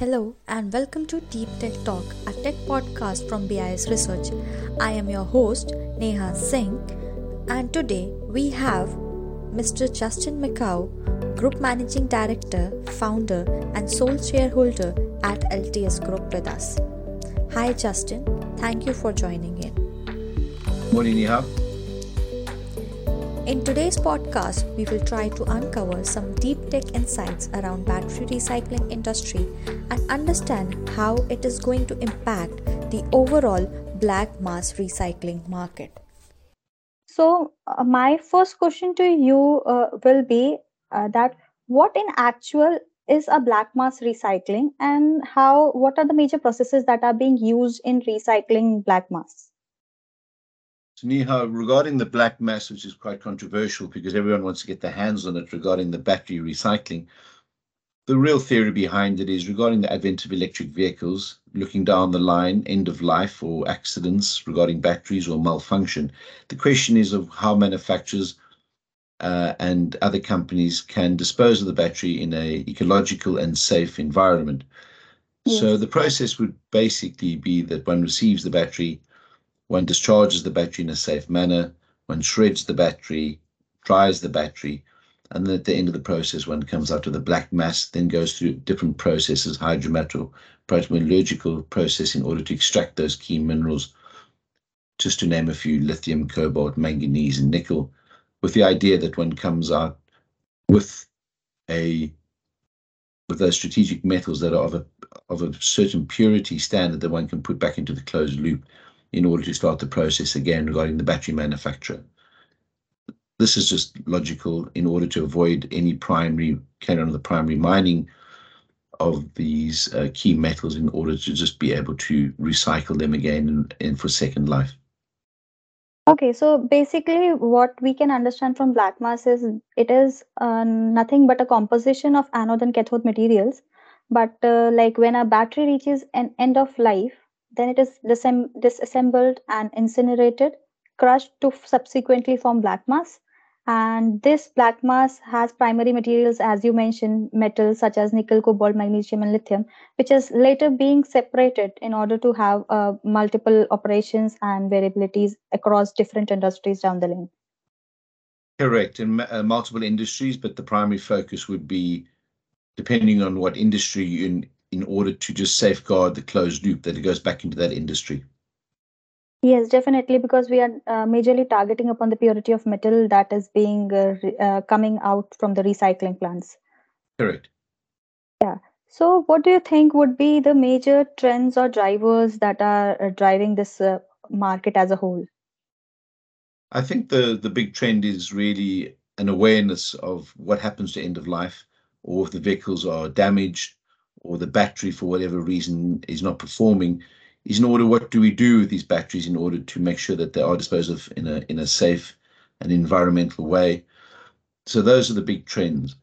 Hello and welcome to Deep Tech Talk, a tech podcast from BIS Research. I am your host, Neha Singh, and today we have Mr. Justin Michau, Group Managing Director, Founder, and sole shareholder at LTS Group with us. Hi, Justin. Thank you for joining in. Morning, Neha. In today's podcast, we will try to uncover some deep tech insights around battery recycling industry and understand how it is going to impact the overall black mass recycling market. So, uh, my first question to you uh, will be uh, that what in actual is a black mass recycling and how what are the major processes that are being used in recycling black mass? So, Neha, regarding the black mass, which is quite controversial because everyone wants to get their hands on it regarding the battery recycling, the real theory behind it is regarding the advent of electric vehicles, looking down the line, end of life or accidents regarding batteries or malfunction. The question is of how manufacturers uh, and other companies can dispose of the battery in a ecological and safe environment. Yes. So the process would basically be that one receives the battery, one discharges the battery in a safe manner, one shreds the battery, dries the battery, and then at the end of the process, one comes out with a black mass, then goes through different processes, hydrometallurgical, pyrometallurgical process in order to extract those key minerals, just to name a few, lithium, cobalt, manganese, and nickel, with the idea that one comes out with a with those strategic metals that are of a of a certain purity standard that one can put back into the closed loop in order to start the process again regarding the battery manufacturer. This is just logical in order to avoid any primary carry on the primary mining of these uh, key metals in order to just be able to recycle them again and, and for second life. Okay, so basically, what we can understand from black mass is it is uh, nothing but a composition of anode and cathode materials. But uh, like when a battery reaches an end of life, then it is disassembled and incinerated, crushed to subsequently form black mass. And this black mass has primary materials, as you mentioned, metals such as nickel, cobalt, magnesium, and lithium, which is later being separated in order to have uh, multiple operations and variabilities across different industries down the line. Correct, in uh, multiple industries, but the primary focus would be depending on what industry you in, order to just safeguard the closed loop that it goes back into that industry. Yes, definitely, because we are uh, majorly targeting upon the purity of metal that is being uh, uh, coming out from the recycling plants. Correct. Yeah. So, what do you think would be the major trends or drivers that are uh, driving this uh, market as a whole? I think the the big trend is really an awareness of what happens to end of life, or if the vehicles are damaged, or the battery for whatever reason is not performing is in order what do we do with these batteries in order to make sure that they are disposed of in a in a safe and environmental way? So those are the big trends.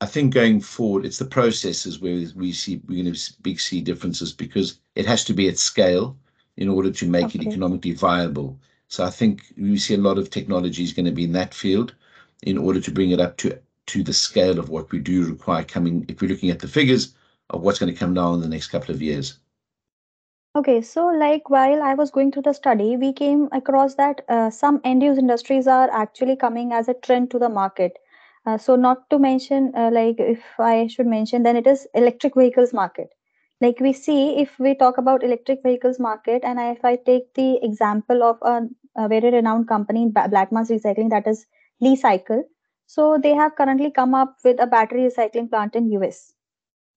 I think going forward it's the processes where we see we're going to big see differences because it has to be at scale in order to make okay. it economically viable. So i think we see a lot of technology is going to be in that field in order to bring it up to to the scale of what we do require coming if we're looking at the figures of what's going to come down in the next couple of years Okay, so like while I was going through the study, we came across that uh, some end use industries are actually coming as a trend to the market. Uh, so not to mention, uh, like if I should mention, then it is electric vehicles market. Like we see, if we talk about electric vehicles market, and if I take the example of a, a very renowned company black mass recycling, that is Li Cycle. So they have currently come up with a battery recycling plant in US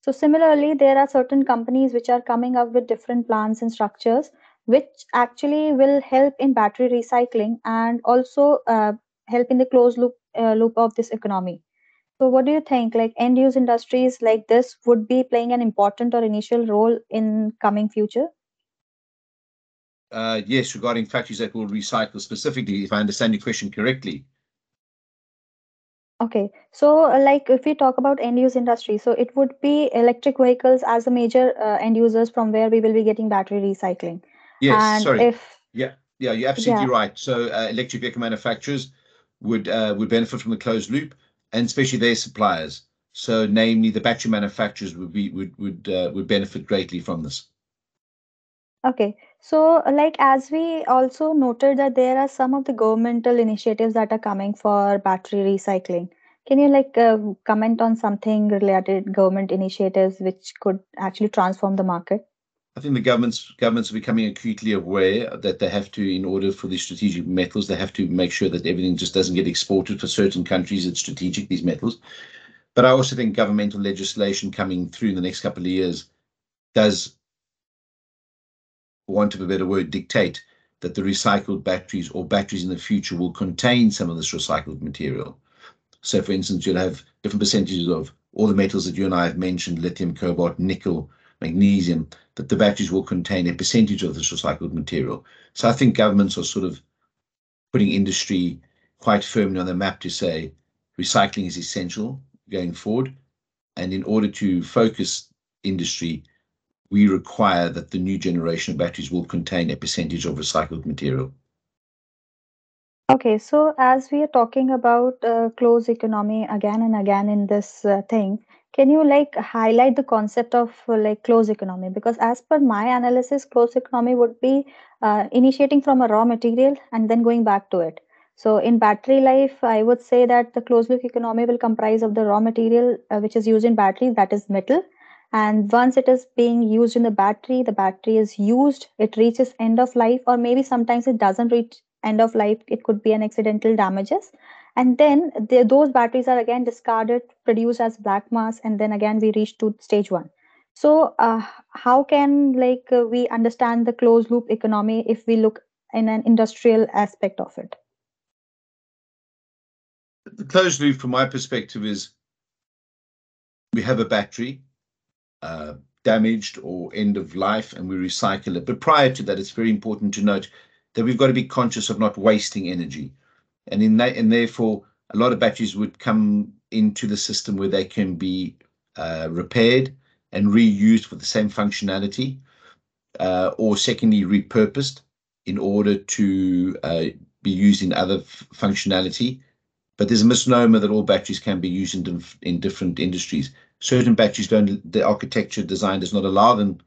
so similarly, there are certain companies which are coming up with different plans and structures, which actually will help in battery recycling and also uh, help in the closed loop uh, loop of this economy. So, what do you think? Like end use industries like this would be playing an important or initial role in coming future? Uh, yes, regarding factories that will recycle specifically, if I understand your question correctly, Okay, so uh, like if we talk about end use industry, so it would be electric vehicles as a major uh, end users from where we will be getting battery recycling. Yes, and sorry. If, yeah, yeah, you're absolutely yeah. right. So uh, electric vehicle manufacturers would uh, would benefit from the closed loop, and especially their suppliers. So, namely, the battery manufacturers would be would would uh, would benefit greatly from this. Okay. So, like, as we also noted that there are some of the governmental initiatives that are coming for battery recycling. Can you like uh, comment on something related government initiatives which could actually transform the market? I think the governments governments are becoming acutely aware that they have to, in order for these strategic metals, they have to make sure that everything just doesn't get exported for certain countries. It's strategic these metals, but I also think governmental legislation coming through in the next couple of years does, want of a better word, dictate that the recycled batteries or batteries in the future will contain some of this recycled material. So, for instance, you'll have different percentages of all the metals that you and I have mentioned: lithium, cobalt, nickel, magnesium that the batteries will contain a percentage of this recycled material. So I think governments are sort of putting industry quite firmly on the map to say recycling is essential going forward. And in order to focus industry, we require that the new generation of batteries will contain a percentage of recycled material. Okay, so as we are talking about uh, closed economy again and again in this uh, thing, can you like highlight the concept of uh, like closed economy? Because as per my analysis, closed economy would be uh, initiating from a raw material and then going back to it. So in battery life, I would say that the closed loop economy will comprise of the raw material uh, which is used in batteries, that is metal. And once it is being used in the battery, the battery is used, it reaches end of life, or maybe sometimes it doesn't reach end of life. It could be an accidental damages and then the, those batteries are again discarded produced as black mass and then again we reach to stage one so uh, how can like uh, we understand the closed loop economy if we look in an industrial aspect of it the closed loop from my perspective is we have a battery uh, damaged or end of life and we recycle it but prior to that it's very important to note that we've got to be conscious of not wasting energy and in that and therefore a lot of batteries would come into the system where they can be uh, repaired and reused for the same functionality, uh, or secondly repurposed in order to uh, be used in other functionality. But there's a misnomer that all batteries can be used in, in different industries. Certain batteries don't. The architecture design does not allow them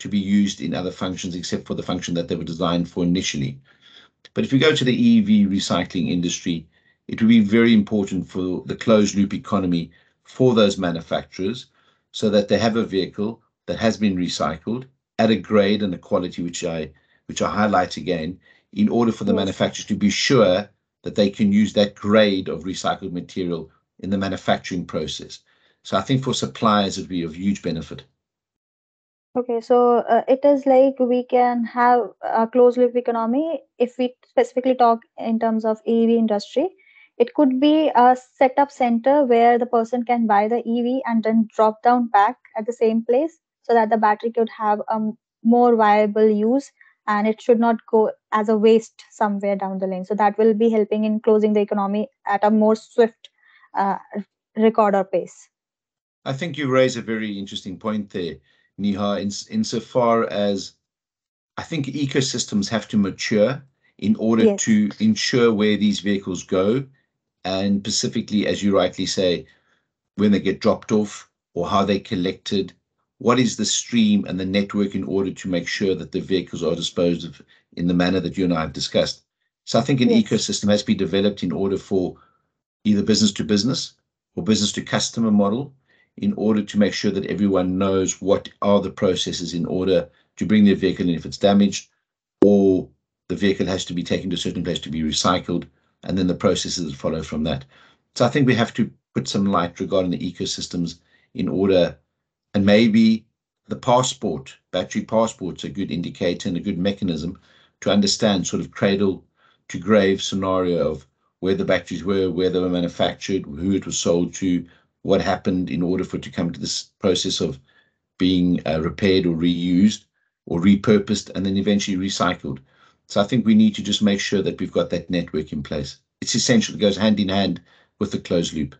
to be used in other functions except for the function that they were designed for initially. But if we go to the EV recycling industry, it would be very important for the closed loop economy for those manufacturers so that they have a vehicle that has been recycled at a grade and a quality which I which I highlight again in order for the yes. manufacturers to be sure that they can use that grade of recycled material in the manufacturing process. So I think for suppliers it would be of huge benefit. Okay, so uh, it is like we can have a closed loop economy if we specifically talk in terms of EV industry. It could be a setup center where the person can buy the EV and then drop down back at the same place so that the battery could have a more viable use and it should not go as a waste somewhere down the lane. So that will be helping in closing the economy at a more swift uh, record or pace. I think you raise a very interesting point there Neha, in, insofar as I think ecosystems have to mature in order yes. to ensure where these vehicles go, and specifically, as you rightly say, when they get dropped off or how they're collected. What is the stream and the network in order to make sure that the vehicles are disposed of in the manner that you and I have discussed? So I think an yes. ecosystem has to be developed in order for either business to business or business to customer model in order to make sure that everyone knows what are the processes in order to bring their vehicle in if it's damaged or the vehicle has to be taken to a certain place to be recycled and then the processes that follow from that. So I think we have to put some light regarding the ecosystems in order and maybe the passport, battery passport's a good indicator and a good mechanism to understand sort of cradle to grave scenario of where the batteries were, where they were manufactured, who it was sold to, what happened in order for it to come to this process of being uh, repaired or reused or repurposed and then eventually recycled. So I think we need to just make sure that we've got that network in place. It's essential. It goes hand in hand with the closed loop.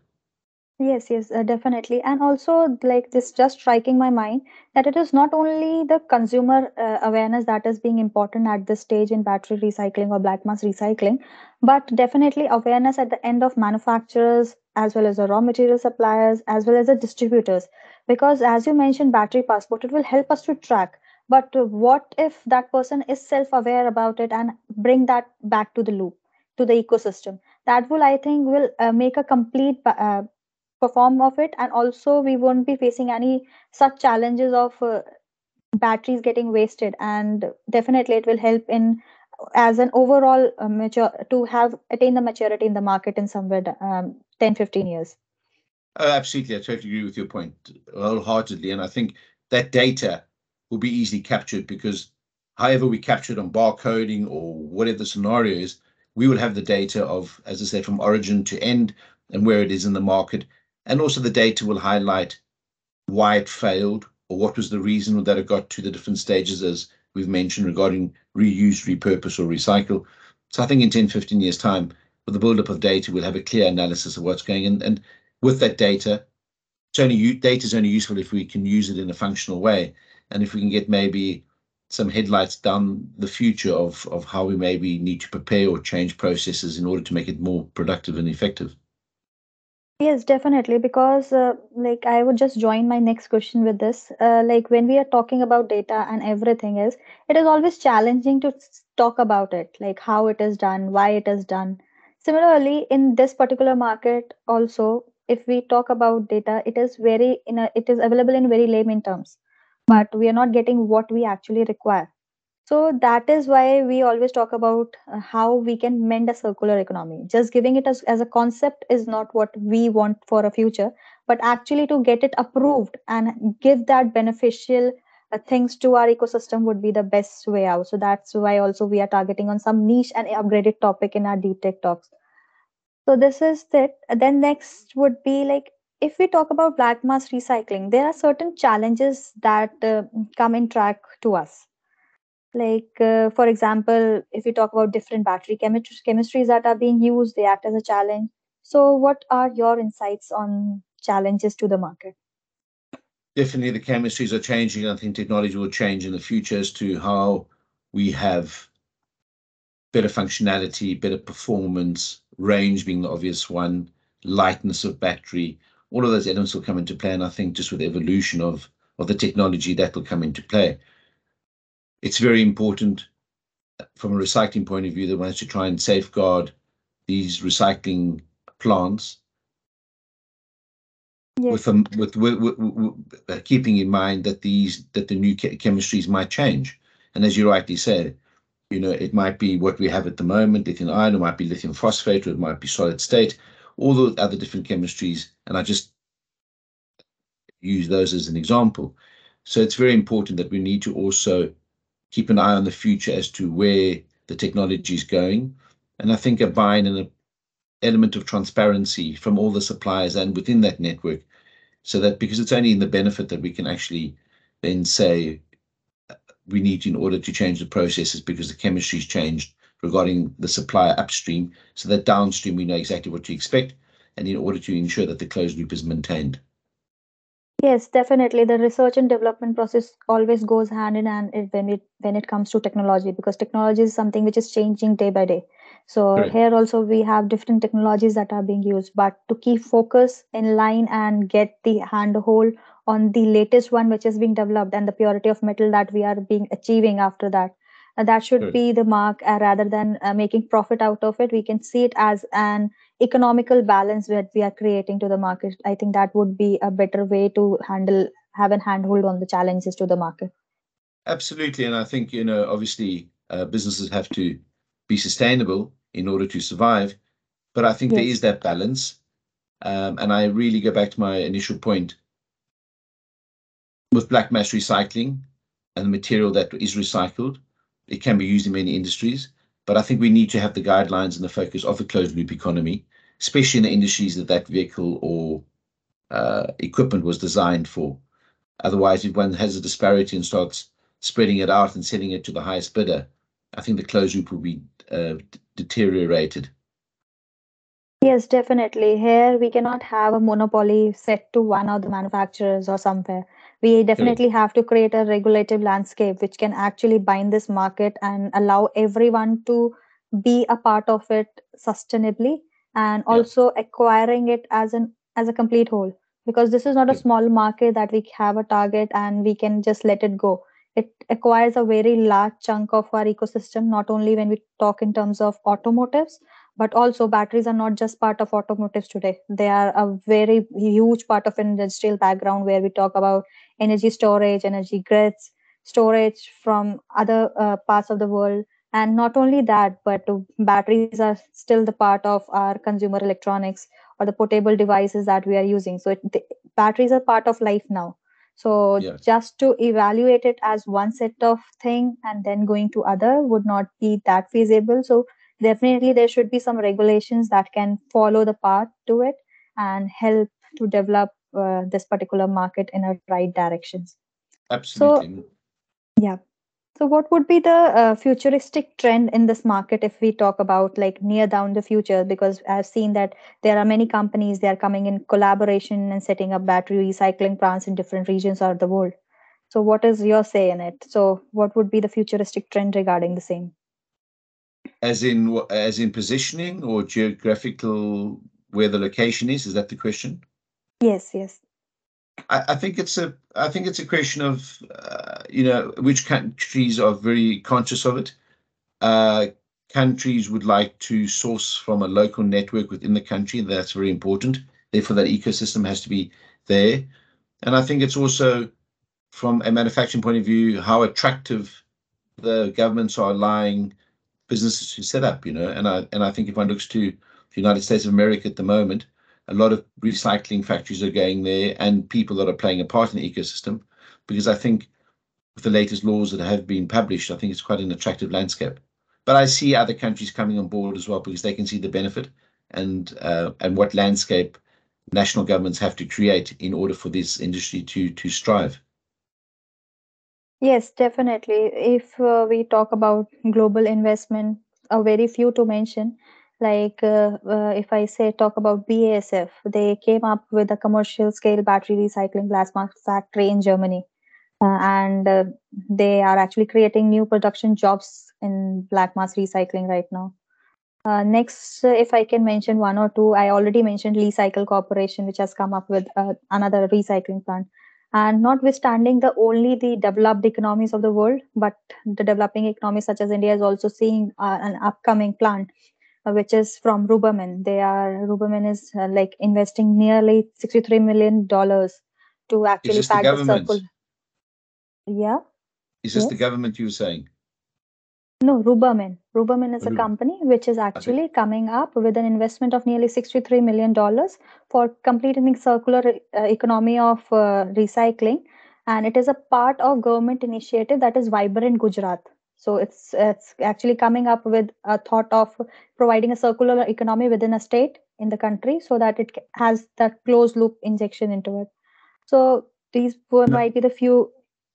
Yes, yes, uh, definitely. And also, like this, just striking my mind that it is not only the consumer uh, awareness that is being important at this stage in battery recycling or black mass recycling, but definitely awareness at the end of manufacturers as well as the raw material suppliers as well as the distributors. Because as you mentioned, battery passport, it will help us to track. But what if that person is self-aware about it and bring that back to the loop, to the ecosystem? That will, I think, will uh, make a complete uh, perform of it and also we won't be facing any such challenges of uh, batteries getting wasted and definitely it will help in as an overall uh, mature to have attain the maturity in the market in somewhere um, 10 15 years Oh, absolutely. I totally agree with your point wholeheartedly. And I think that data will be easily captured because however we capture it on barcoding or whatever the scenario is, we will have the data of, as I said, from origin to end and where it is in the market. And also the data will highlight why it failed or what was the reason that it got to the different stages as we've mentioned regarding reuse, repurpose or recycle. So I think in 10, 15 years time, with the buildup of data, we'll have a clear analysis of what's going on. And with that data, it's only data is only useful if we can use it in a functional way. And if we can get maybe some headlights down the future of, of how we maybe need to prepare or change processes in order to make it more productive and effective. Yes, definitely. Because, uh, like, I would just join my next question with this. Uh, like, when we are talking about data and everything is, it is always challenging to talk about it, like how it is done, why it is done. Similarly, in this particular market, also, if we talk about data, it is very in a, it is available in very layman terms, but we are not getting what we actually require. So that is why we always talk about uh, how we can mend a circular economy. Just giving it as, as a concept is not what we want for a future, but actually to get it approved and give that beneficial uh, things to our ecosystem would be the best way out. So that's why also we are targeting on some niche and upgraded topic in our deep tech talks. So this is it. Then next would be like if we talk about black mass recycling, there are certain challenges that uh, come in track to us like, uh, for example, if we talk about different battery chemist- chemistries that are being used, they act as a challenge. So, what are your insights on challenges to the market? Definitely, the chemistries are changing. I think technology will change in the future as to how we have better functionality, better performance, range being the obvious one, lightness of battery. All of those elements will come into play. And I think just with evolution of, of the technology, that will come into play. It's very important from a recycling point of view that one has to try and safeguard these recycling plants Yes. with them with, with, with, with uh, keeping in mind that these that the new che- chemistries might change. And as you rightly said you know it might be what we have at the moment lithium ion it might be lithium phosphate or it might be solid state. All the other different chemistries and i just use those as an example. So it's very important that we need to also keep an eye on the future as to where the technology is going. And i think a buying and an element of transparency from all the suppliers and within that network so that because it's only in the benefit that we can actually then say we need in order to change the processes because the chemistry's changed regarding the supplier upstream so that downstream we know exactly what to expect and in order to ensure that the closed loop is maintained Yes, definitely. The research and development process always goes hand in hand it- when it when it comes to technology because technology is something which is changing day by day. So Correct. here also we have different technologies that are being used, but to keep focus in line and get the handhold on the latest one which is being developed and the purity of metal that we are being achieving after that. uh, that should Correct. be the mark uh, rather than uh, making profit out of it. We can see it as an economical balance that we are creating to the market i think that would be a better way to handle have an handhold on the challenges to the market. Absolutely and i think you know obviously uh, businesses have to be sustainable in order to survive but i think there yes. is that balance. Um, and i really go back to my initial point. With black mass recycling and the material that is recycled, it can be used in many industries. But I think we need to have the guidelines and the focus of the closed loop economy, especially in the industries that that vehicle or uh, equipment was designed for. Otherwise, if one has a disparity and starts spreading it out and selling it to the highest bidder, I think the closed loop will be uh, deteriorated. Yes, definitely. Here we cannot have a monopoly set to one of the manufacturers or somewhere. We Correct. definitely have to create a regulative landscape which can actually bind this market and allow everyone to be a part of it sustainably and Yeah. also acquiring it as an as a complete whole. Because this is not a small market that we have a target and we can just let it go. It acquires a very large chunk of our ecosystem, not only when we talk in terms of automotives but also batteries are not just part of automotives today they are a very huge part of industrial background where we talk about energy storage energy grids storage from other uh, parts of the world and not only that but batteries are still the part of our consumer electronics or the portable devices that we are using. So it, the, batteries are part of life now. So Yeah. just to evaluate it as one set of thing and then going to other would not be that feasible. So definitely there should be some regulations that can follow the path to it and help to develop uh, this particular market in a right directions. So Absolutely. yeah so what would be the uh, futuristic trend in this market if we talk about like near down the future? Because i've seen that there are many companies they are coming in collaboration and setting up battery recycling plants in different regions of the world. So what is your say in it? So what would be the futuristic trend regarding the same? As in as in positioning or geographical where the location is. Is that the question? yes yes I, think it's a I think it's a question of uh, you know which countries are very conscious of it. Uh, countries would like to source from a local network within the country. That's very important. Therefore, that ecosystem has to be there. And I think it's also from a manufacturing point of view how attractive the governments are allowing businesses to set up. You know, and I and I think if one looks to the United States of America at the moment, a lot of recycling factories are going there and people that are playing a part in the ecosystem because I think with the latest laws that have been published, I think it's quite an attractive landscape. But I see other countries coming on board as well because they can see the benefit and uh, and what landscape national governments have to create in order for this industry to to strive. Yes, definitely. If uh, we talk about global investment, a very few to mention. Like uh, uh, if I say talk about BASF, they came up with a commercial scale battery recycling plasma factory in Germany, uh, and uh, they are actually creating new production jobs in black mass recycling right now. Uh, next, uh, if I can mention one or two, I already mentioned Li-Cycle Corporation, which has come up with another recycling plant. And notwithstanding the only the developed economies of the world, but the developing economies such as India is also seeing an upcoming plant, which is from Ruberman. They are Ruberman is uh, like investing nearly sixty-three million dollars to actually the pack the government? circle. Yeah. Is this the government you were saying? No, Ruberman. Ruberman is a company which is actually coming up with an investment of nearly $63 million for completing the circular uh, economy of uh, recycling. And it is a part of government initiative that is Vibrant Gujarat. So it's it's actually coming up with a thought of providing a circular economy within a state in the country so that it has that closed loop injection into it. So these were no. might be the few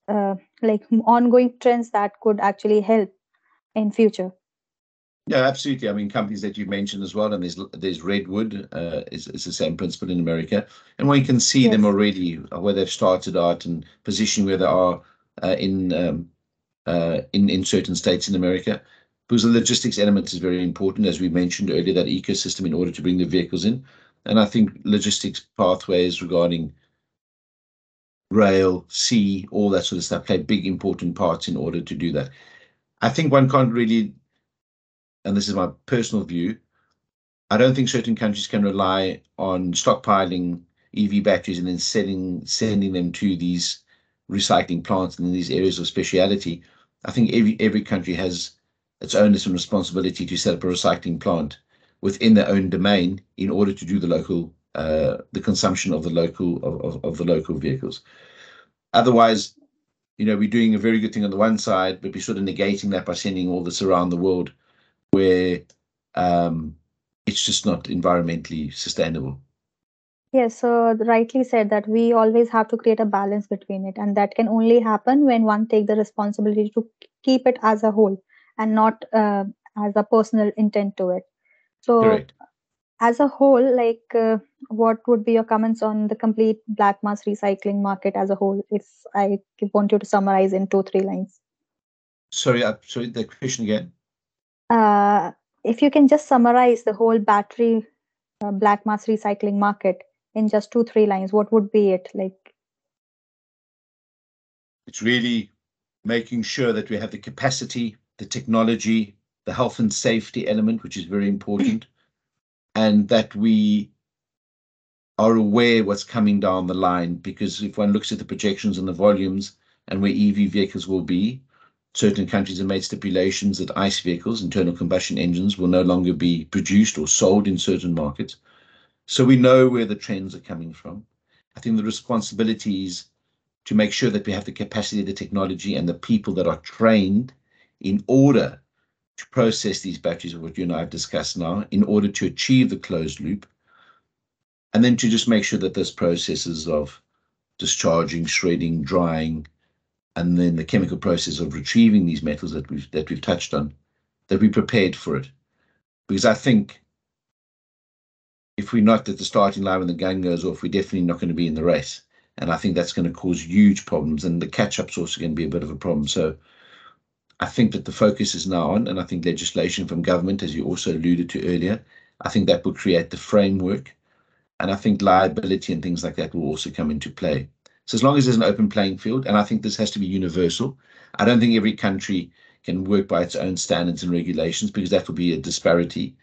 uh, like ongoing trends that could actually help in future. Yeah, absolutely. I mean, companies that you mentioned as well, and there's there's Redwood, uh, is, is the same principle in America, and we can see them already uh, where they've started out and position where they are uh, in um, uh, in in certain states in America. Because the logistics element is very important, as we mentioned earlier, that ecosystem in order to bring the vehicles in, and I think logistics pathways regarding rail, sea, all that sort of stuff play big important parts in order to do that. I think one can't really and this is my personal view, I don't think certain countries can rely on stockpiling EV batteries and then selling sending them to these recycling plants in these areas of speciality. I think every every country has its and responsibility to set up a recycling plant within their own domain in order to do the local uh, the consumption of the local of, of, of the local vehicles. Otherwise, you know, we're doing a very good thing on the one side, but we're sort of negating that by sending all this around the world where um, it's just not environmentally sustainable. Yes, so rightly said that we always have to create a balance between it, and that can only happen when one take the responsibility to keep it as a whole and not uh, as a personal intent to it. So Correct. as a whole, like uh, what would be your comments on the complete black mass recycling market as a whole? If I want you to summarize in two three lines. Sorry, uh, sorry. The question again. Uh, if you can just summarize the whole battery uh, black mass recycling market in just two three lines, what would be it like? It's really making sure that we have the capacity, the technology, the health and safety element, which is very important, and that we are aware what's coming down the line. Because if one looks at the projections and the volumes and where EV vehicles will be, certain countries have made stipulations that ICE vehicles, internal combustion engines, will no longer be produced or sold in certain markets. So we know where the trends are coming from. I think the responsibility is to make sure that we have the capacity, the technology, and the people that are trained in order to process these batteries what you and I have discussed now, in order to achieve the closed loop, and then to just make sure that those processes of discharging, shredding, drying, and then the chemical process of retrieving these metals that we've that we've touched on, that we prepared for it. Because I think if we're not at the starting line when the gun goes off, we're definitely not going to be in the race. And I think that's going to cause huge problems. And the catch up's also going to be a bit of a problem. So I think that the focus is now on, and I think legislation from government, as you also alluded to earlier, I think that will create the framework. And I think liability and things like that will also come into play. So as long as there's an open playing field, and I think this has to be universal, I don't think every country can work by its own standards and regulations because that will be a disparity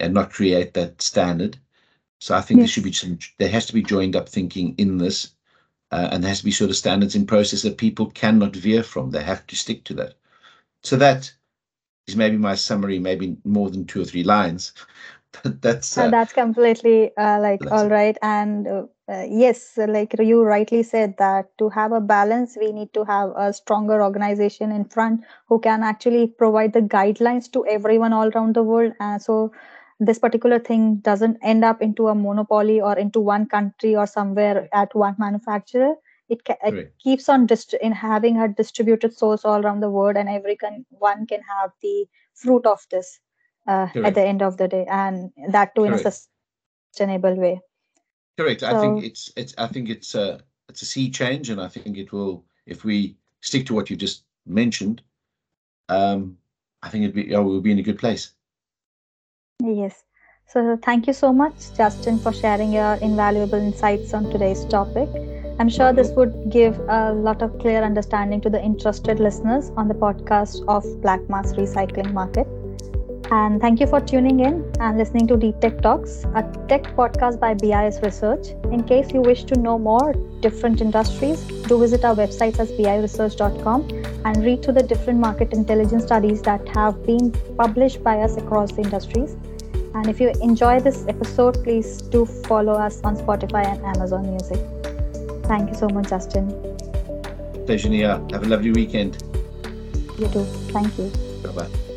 and not create that standard. So I think yes. there should be some, there has to be joined up thinking in this, uh, and there has to be sort of standards in process that people cannot veer from. They have to stick to that. So that is maybe my summary, maybe more than two or three lines, but that's uh, that's completely uh, like all right and uh, uh, yes like you rightly said that to have a balance we need to have a stronger organization in front who can actually provide the guidelines to everyone all around the world uh, so this particular thing doesn't end up into a monopoly or into one country or somewhere at one manufacturer it, ca- it keeps on dist- in having a distributed source all around the world and every con- one can have the fruit of this uh, at the end of the day and that too Correct. in a sustainable way Correct. So, I think it's it's I think it's a it's a sea change, and I think it will if we stick to what you just mentioned. Um, I think it'd be oh, we'll be in a good place. Yes. So thank you so much, Justin, for sharing your invaluable insights on today's topic. I'm sure this would give a lot of clear understanding to the interested listeners on the podcast of Black Mass Recycling Market. And thank you for tuning in and listening to Deep Tech Talks, a tech podcast by BIS Research. In case you wish to know more different industries, do visit our websites as bisresearch.com and read through the different market intelligence studies that have been published by us across the industries. And if you enjoy this episode, please do follow us on Spotify and Amazon Music. Thank you so much, Justin. Pleasure, Nia. Have a lovely weekend. You too. Thank you. Bye bye.